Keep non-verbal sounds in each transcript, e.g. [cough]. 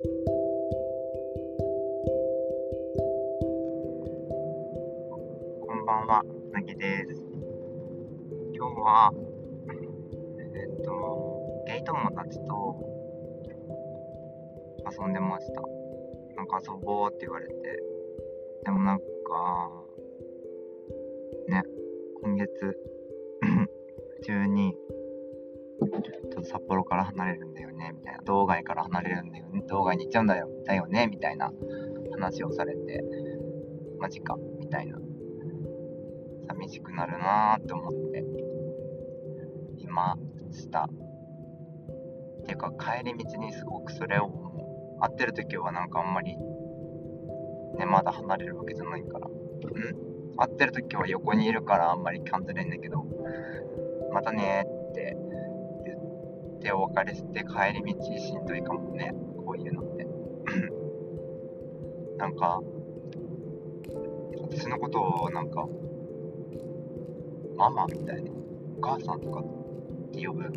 こんばんは、なぎです。今日は、えっと、ゲイ友達と遊んでました。なんか遊ぼうって言われて。でもなんか、ね、今月 [laughs] 中に、ちょっと札幌から離れるんだよね、みたいな。道外から離れるんだよね、道外に行っちゃうんだよ、だよね、みたいな話をされて、マジか、みたいな。寂しくなるなーって思って、いました。ていうか、帰り道にすごくそれを思う。会ってる時はなんかあんまり、ね、まだ離れるわけじゃないから。うん。会ってる時は横にいるからあんまり感じないんだけど、またねーって言ってお別れして帰り道しんどいかもね。こういうのって。[laughs] なんか、私のことをなんか、ママみたいな、お母さんとかって呼ぶ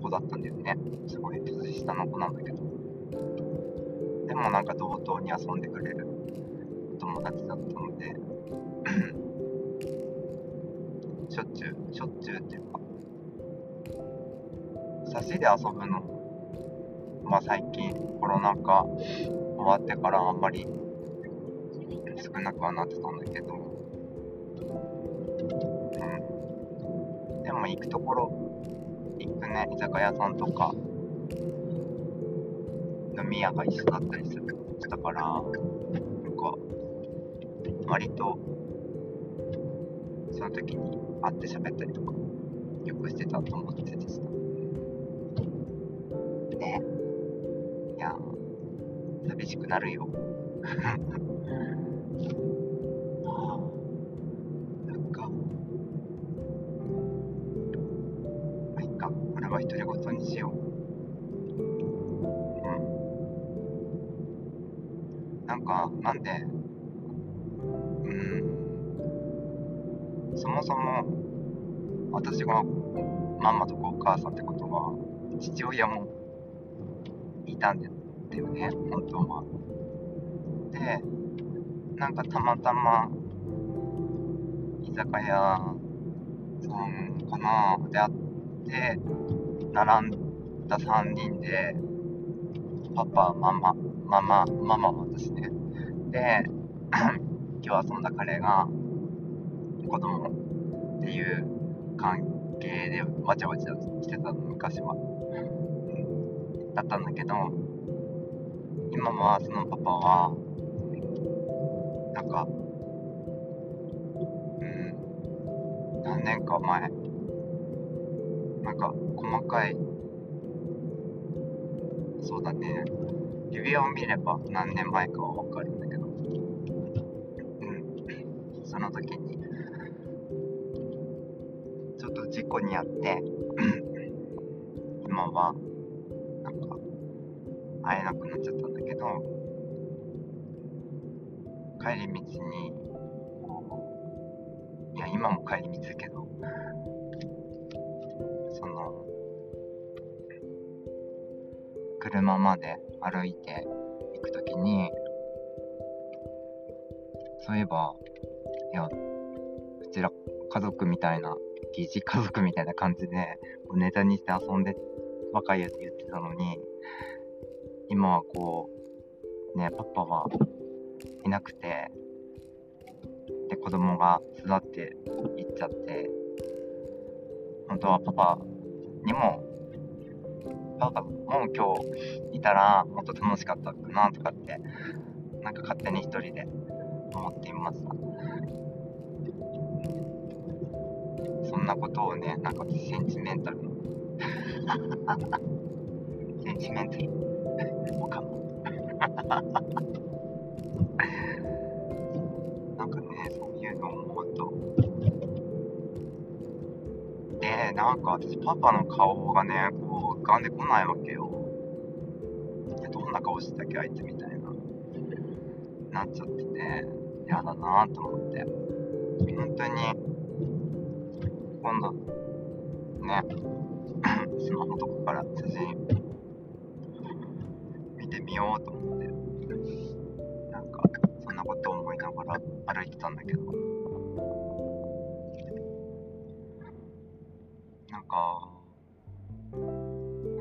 子だったんだよね。すごい年下の子なんだけど。でもなんか同等に遊んでくれる友達だったので、[clears throat] しょっちゅう、しょっちゅうっていうか、差しで遊ぶの、まあ最近コロナ禍終わってからあんまり少なくはなってたんだけど、うん。でも行くところ、行くね、居酒屋さんとか、飲み屋が一緒だったりする。だから、なんか、割と、その時に会って喋ったりとか、よくしてたと思ってでし寂しくなるよ。なんか、まあ、いっか、これは独り言にしよう。うん。なんか、なんで、うーん、そもそも、私がママとかお母さんってことは、父親もいたんだよね、本当は。で、なんかたまたま、居酒屋さんかなで会って、並んだ3人で、パパ、ママ、ママ、ママも私ね。で、[clears throat] 今日遊んだ彼が、子供っていう関係でわちゃわちゃしてたの、昔は。うんだったんだけど、今はそのパパは、なんか、うん、何年か前、なんか細かい、そうだね、指輪を見れば何年前かはわかるんだけど、うん、その時に、ちょっと事故にあって、今は、会えなくなっちゃったんだけど、帰り道に、こう、いや、今も帰り道だけど、その、車まで歩いて行くときに、そういえば、いや、うちら家族みたいな、疑似家族みたいな感じで、ネタにして遊んでばかり言ってたのに、今はこう、ね、パパはいなくて、で、子供が育っていっちゃって、本当はパパにも、パパも今日いたらもっと楽しかったかなとかって、なんか勝手に一人で思っていました。そんなことをね、なんかセンチメンタル [laughs] センチメンタル。なんかね、そういうのを思うと。で、なんか私、パパの顔がね、こう浮かんでこないわけよ。でどんな顔してたっけ、あいつみたいな。なっちゃってて、嫌だなと思って。本当に、今度、ね、[coughs] スマホとかから写真見てみようと思って歩いてたんだけどなんか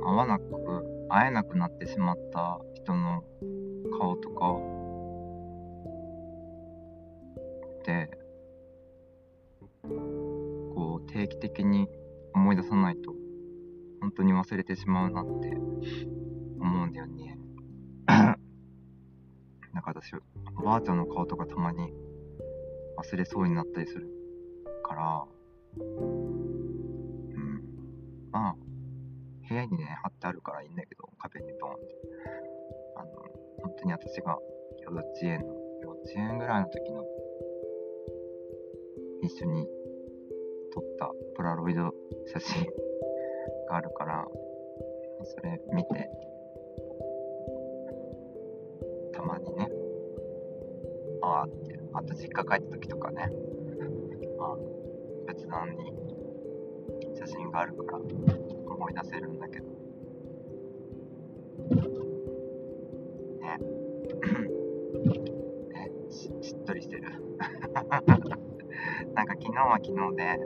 会わなく会えなくなってしまった人の顔とかってこう定期的に思い出さないと本当に忘れてしまうなって思うんだよね。なんか私、おばあちゃんの顔とかたまに忘れそうになったりするから、うん。まあ、部屋にね、貼ってあるからいいんだけど、壁にドーンって。あの、本当に私が幼稚園の、幼稚園ぐらいの時の、一緒に撮ったプラロイド写真があるから、それ見て、たまにね、ああって、あと実家帰った時とかね、まあ仏壇に写真があるから思い出せるんだけど、ね、[coughs] ねししっとりしてる。[laughs] なんか昨日は昨日で、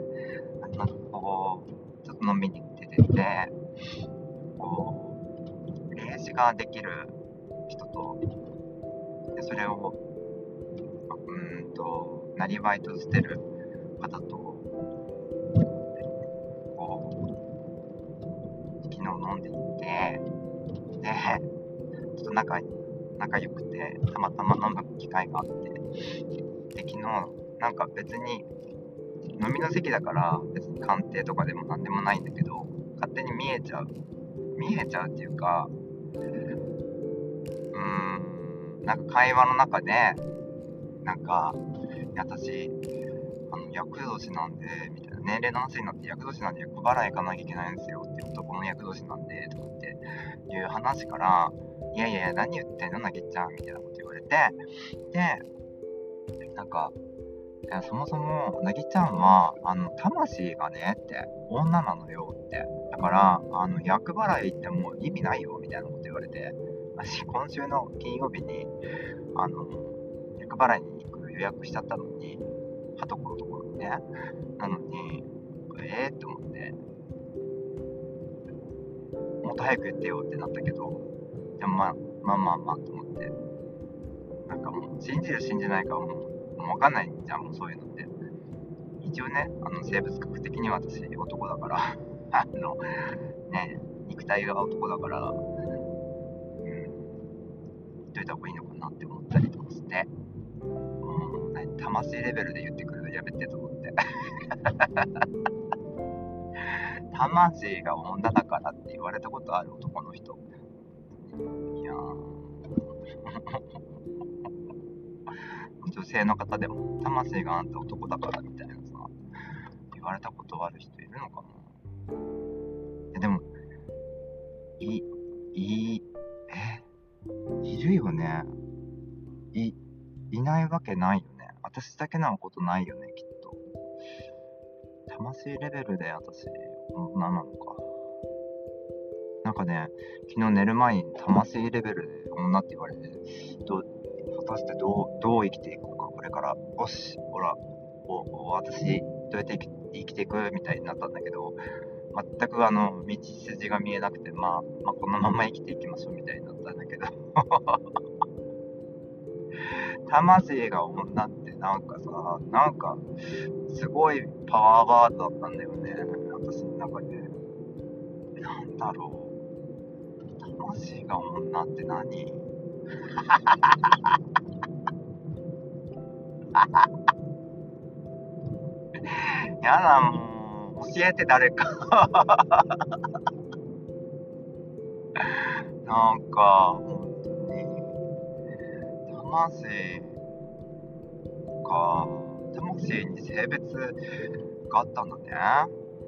なんかこう、ちょっと飲みに出てて、こう、霊視ができる人と、でそれを、と、なりわいとしてる方と、こう、昨日飲んでいて、で、ちょっと仲、仲良くて、たまたま飲む機会があって、で、昨日、なんか別に飲みの席だから別に鑑定とかでも何でもないんだけど勝手に見えちゃう見えちゃうっていうかうーんなんか会話の中でなんか私あの厄年なんでみたいな年齢の話になって厄年なんで厄払い行かなきゃいけないんですよ。って男の厄年なんでとかっていう話からいやいや何言ってんのなぎちゃん。みたいなこと言われてでなんかいやそもそも、なぎちゃんは、あの、魂がね、って、女なのよ。って。だから、あの、厄払いってもう意味ないよ、みたいなこと言われて、私、今週の金曜日に、あの、払いに行く予約しちゃったのに、はところどころにね。なのに、えー？って思って、もっと早く言ってよってなったけど、でもまあ、まあまあまあと思って、なんかもう、信じる信じないかもう、わかんないじゃん、もうそういうのって。一応ね、あの生物学的には私男だから [laughs] あの、ね、肉体が男だから、うん、言っといた方がいいのかなって思って、魂レベルで言ってくるのやめてと思って。[laughs] 魂が女だからって言われたことある男の人。いやー。[laughs] 女性の方でも、魂があんた男だからみたいなさ、言われたことある人いるのかなでも、い、い、え、いるよね。い、いないわけないよね。私だけなことないよね、きっと。魂レベルで私、女なのか。なんかね、昨日寝る前に魂レベルで女って言われて、ど果たしてどう、どう生きていくのか、これから。よし、ほら、お私、どうやって生きていくみたいになったんだけど、全くあの、道筋が見えなくて、まあ、まあ、このまま生きていきましょうみたいになったんだけど。魂が女ってなんかさ、なんか、すごいパワーワードだったんだよね。私の中で。なんだろう。魂が女って何？[laughs] やだ、もう。教えて、誰か [laughs] なんか、本、魂か、魂に性別があったんだね。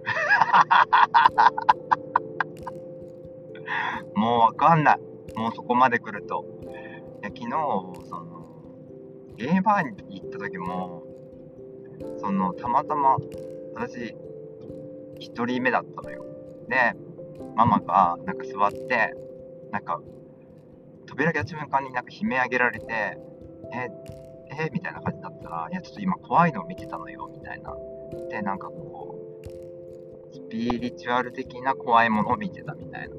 [laughs] もうわかんない。もうそこまで来ると。昨日そのゲーバーに行った時もそのたまたま私1人目だったのよでママがなんか座ってなんか扉開けた瞬間になんか悲鳴上げられて、え、えみたいな感じだったら、いや、ちょっと今怖いのを見てたのよ、みたいな。で、なんかこう、スピリチュアル的な怖いものを見てたみたいな。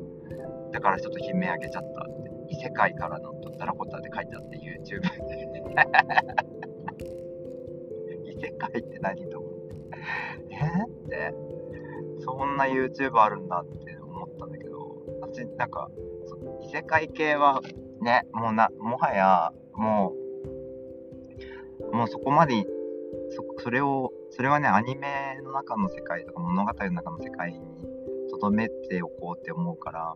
だからちょっと悲鳴上げちゃったって。異世界からのとったらこったって書いてあって、YouTube で。異世界って何と思って。えって、そんな YouTube あるんだって思ったんだけど、私、なんか、異世界系はね、もうな、もはや、もう、もうそこまで、そそれを、それはね、アニメの中の世界とか物語の中の世界に留めておこうって思うから、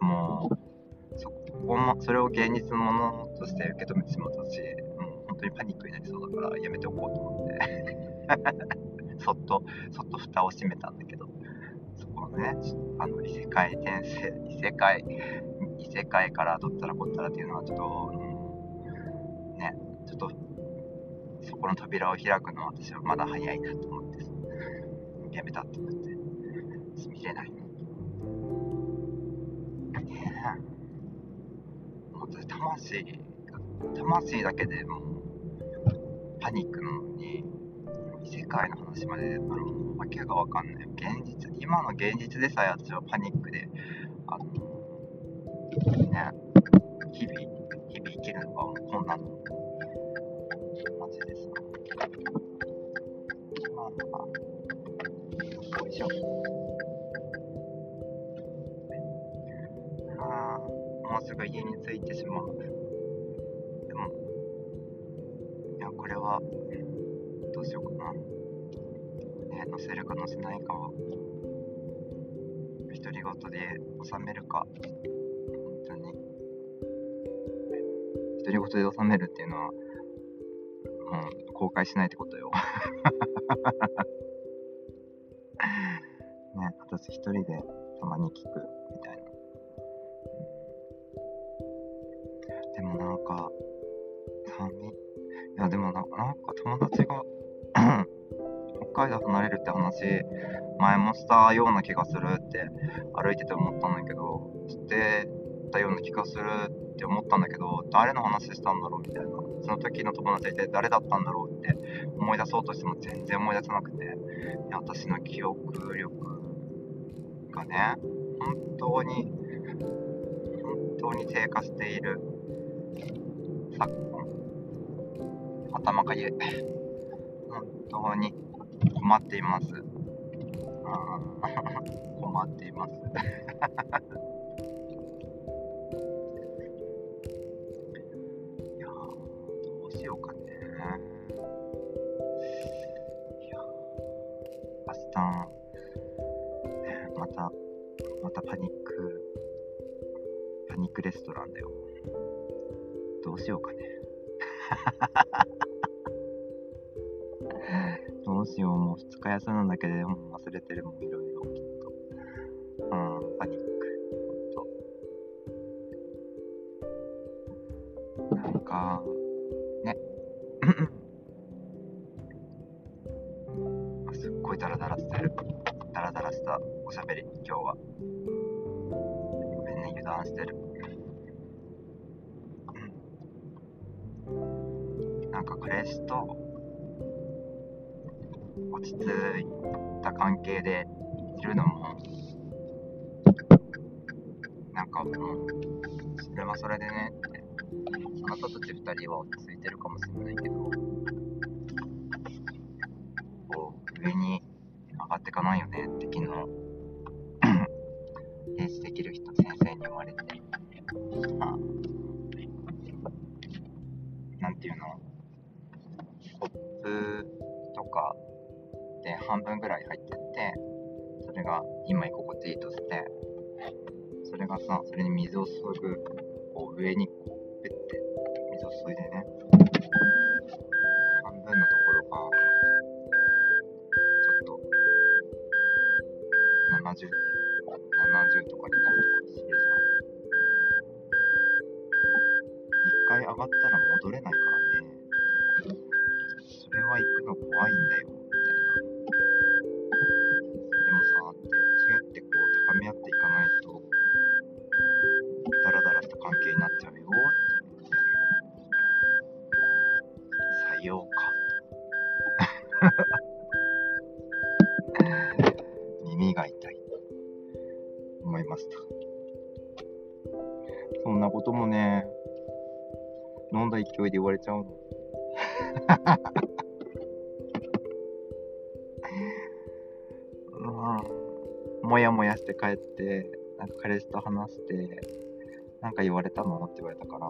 もう、そこも、それを現実のものとして受け止めてしまったし、もう本当にパニックになりそうだからやめておこうと思って。[laughs] そっと、そっと蓋を閉めたんだけど、そこのね、あの異世界転生、異世界、異世界から取ったらこったらっていうのはちょっと、うん、ね、ちょっと、そこの扉を開くのは私はまだ早いなと思って、やめたってなって、見れない。魂、魂だけでもうパニックなのに、異世界の話まで出たらもう訳がわかんない。現実、今の現実でさえ私はパニックで、ね、日々、日々生きるのがもうこんなの。マジでさ。まあまあ、よいしょ。もうすぐ家に着いてしまう。でも、いや、これは、どうしようかな。ね、載せるか載せないかは、独り言で収めるか、独り言で収めるっていうのは、もう公開しないってことよ。[laughs] ね、私一人でたまに聞くみたいな。でもなんか、寒い。いや、でもな、なんか友達が [clears throat] 北海道離れるって話、前もしたような気がするって歩いてて思ったんだけど、してたような気がするってって思ったんだけど、誰の話したんだろうみたいな。その時の友達って誰だったんだろうって思い出そうとしても全然思い出せなくて、私の記憶力がね、本当に、本当に低下している昨今、頭がゆい。本当に困っています。[laughs] 困っています。また、またパニック、パニックレストランだよ。どうしようかね。[laughs] どうしよう、もう2日休むんだけでもう忘れてるもん、ごいダラダラしてる。ダラダラしたおしゃべり、今日は。ごめんね、油断してるうん。なんか彼氏と落ち着いた関係でいるのもなんかもうそれはそれでねってその方たち2人は落ち着いてるかもしれないけどこう上に上がっていかないよねって昨日。[clears throat] 提示できる人先生に言われて。まあなんていうの。コップとかで半分ぐらい入ってってそれが2枚心地いいとしてそれがさそれに水を注ぐこう上にこうペッて水を注いでね。70 70とかになるとかするじゃん。一回上がったら戻れないからね。それは行くの怖いんだよ、耳が痛い。思いました。そんなこともね、飲んだ勢いで言われちゃうの。[laughs] うん、もやもやして帰って、なんか彼氏と話して、なんか言われたのって言われたから、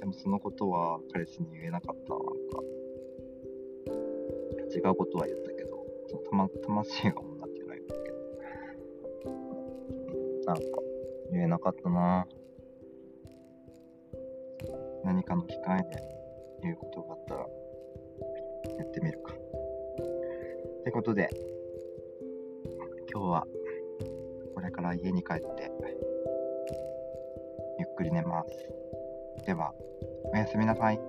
でもそのことは彼氏に言えなかった。なんか、違うことは言ったけど、たま、魂がなんか言えなかったな。何かの機会で言うことがあったらやってみるか。ってことで今日はこれから家に帰ってゆっくり寝ます。ではおやすみなさい。